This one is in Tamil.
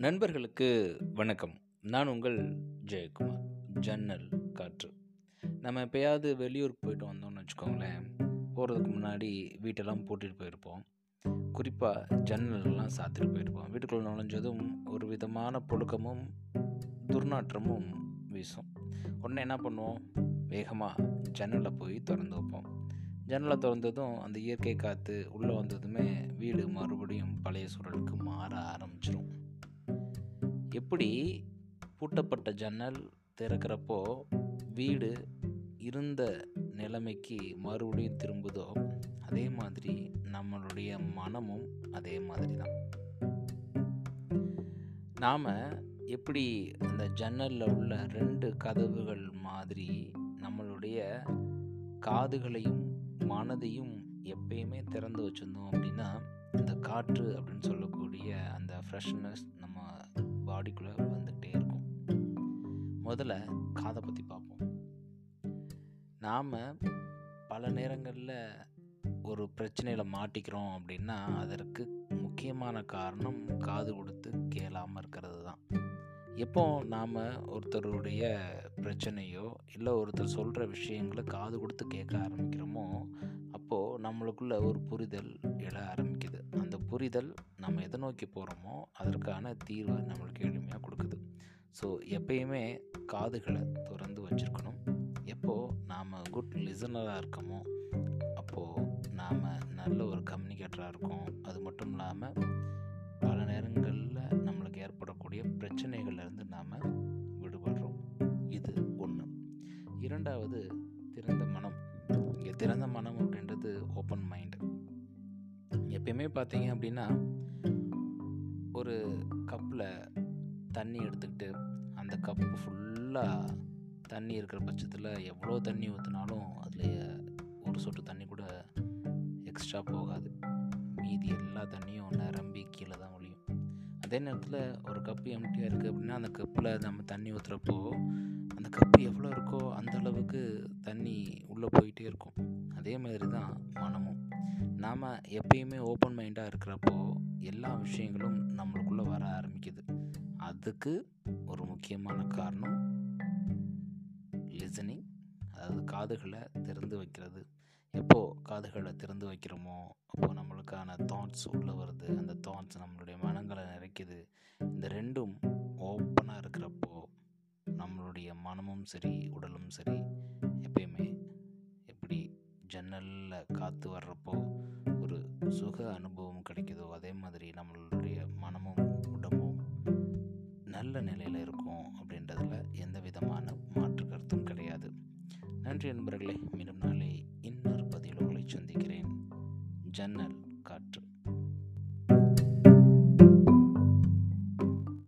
நண்பர்களுக்கு வணக்கம். நான் உங்கள் ஜெயக்குமார் ஜன்னல் காற்று. நம்ம எப்பயாவது வெளியூருக்கு போயிட்டு வந்தோம்னு வச்சுக்கோங்களேன் போகிறதுக்கு முன்னாடி வீட்டெல்லாம் போட்டுட்டு போயிருப்போம். குறிப்பாக ஜன்னலெல்லாம் சாத்திட்டு போயிருப்போம். வீட்டுக்குள்ளே நுழைஞ்சதும் ஒரு விதமான புழுக்கமும் துர்நாற்றமும் வீசும். உடனே என்ன பண்ணுவோம்? வேகமாக ஜன்னலை போய் திறந்து வைப்போம். ஜன்னலை திறந்ததும் அந்த இயற்கை காற்று உள்ளே வந்ததுமே வீடு மறுபடியும் பழைய சூழலுக்கு மாற ஆரம்பிச்சிடும் எப்படி பூட்டப்பட்ட ஜன்னல் திறக்கிறப்போ வீடு இருந்த நிலைமைக்கு மறுபடியும் திரும்புதோ அதே மாதிரி நம்மளுடைய மனமும் அதே மாதிரி தான். நாம் எப்படி அந்த ஜன்னலில் உள்ள ரெண்டு கதவுகள் மாதிரி நம்மளுடைய காதுகளையும் மனதையும் எப்பயுமே திறந்து வச்சுருந்தோம் அப்படின்னா இந்த காற்று அப்படின்னு சொல்லக்கூடிய அந்த ஃப்ரெஷ்னஸ் பாடிக்குள்ளே வந்துகிட்டே இருக்கும். முதல்ல காதை பற்றி பார்ப்போம் நாம் பல நேரங்களில் ஒரு பிரச்சனையில் மாட்டிக்கிறோம் அப்படின்னா அதற்கு முக்கியமான காரணம் காது கொடுத்து கேளாமல் இருக்கிறது தான். எப்போ நாம் ஒருத்தருடைய பிரச்சனையோ இல்லை ஒருத்தர் சொல்கிற விஷயங்களை காது கொடுத்து கேட்க ஆரம்பிக்கிறோமோ அப்போது நம்மளுக்குள்ள ஒரு புரிதல் எழ ஆரம்பிக்குது. அந்த புரிதல் நம்ம எதை நோக்கி போகிறோமோ அதற்கான தீர்வை நம்மளுக்கு எளிமையாக கொடுக்குது. ஸோ எப்பயுமே காதுகளை திறந்து வச்சுருக்கணும். எப்போது நாம் குட் லிசனராக இருக்கமோ அப்போது நாம் நல்ல ஒரு கம்யூனிகேட்டராக இருக்கோம். அது மட்டும் இல்லாமல் பல நேரங்களில் நம்மளுக்கு ஏற்படக்கூடிய பிரச்சனைகள்லேருந்து நாம் விடுபடுறோம். இது ஒன்று இரண்டாவது திறந்த மனம். இங்கே திறந்த மனம் அப்படின்றது ஓப்பன் மைண்டு எப்பயுமே பார்த்தீங்க அப்படின்னா ஒரு கப்பில் தண்ணி எடுத்துக்கிட்டு அந்த கப்பு ஃபுல்லாக தண்ணி இருக்கிற பட்சத்தில் எவ்வளோ தண்ணி ஊற்றினாலும் அதில் ஒரு சொட்டு தண்ணி கூட எக்ஸ்ட்ரா போகாது. மீதி எல்லா தண்ணியும் நிரம்பி கீழே தான் ஒழியும் அதே நேரத்தில் ஒரு கப்பு எம்டியாக இருக்குது அப்படின்னா அந்த கப்பில் நம்ம தண்ணி ஊற்றுறப்போ அந்த கப்பு எவ்வளோ இருக்கோ அந்த அளவுக்கு தண்ணி உள்ளே போயிட்டே இருக்கும். அதே மாதிரி தான் மனமும். நாம் எப்பயுமே ஓப்பன் மைண்டாக இருக்கிறப்போ எல்லா விஷயங்களும் நம்மளுக்குள்ளே வர ஆரம்பிக்குது. அதுக்கு ஒரு முக்கியமான காரணம் லிசனிங் அதாவது காதுகளை திறந்து வைக்கிறது. எப்போது காதுகளை திறந்து வைக்கிறோமோ அப்போது நம்மளுக்கான தாட்ஸ் உள்ளே வருது. அந்த தாட்ஸ் நம்மளுடைய மனங்களை நிறைக்குது. இந்த ரெண்டும் ஓப்பனாக இருக்கிறப்போ நம்மளுடைய மனமும் சரி உடலும் சரி எப்பயுமே எப்படி ஜன்னலில் காற்று வர்றப்போ சுக அனுபவம் கிடைக்குதோ அதே மாதிரி நம்மளுடைய மனமும் உடம்பும் நல்ல நிலையில் இருக்கும் அப்படின்றதுல எந்த விதமான மாற்று கருத்தும் கிடையாது. நன்றி நண்பர்களே மீண்டும் நாளை இன்னொரு பதிவில் உங்களை சந்திக்கிறேன். ஜன்னல்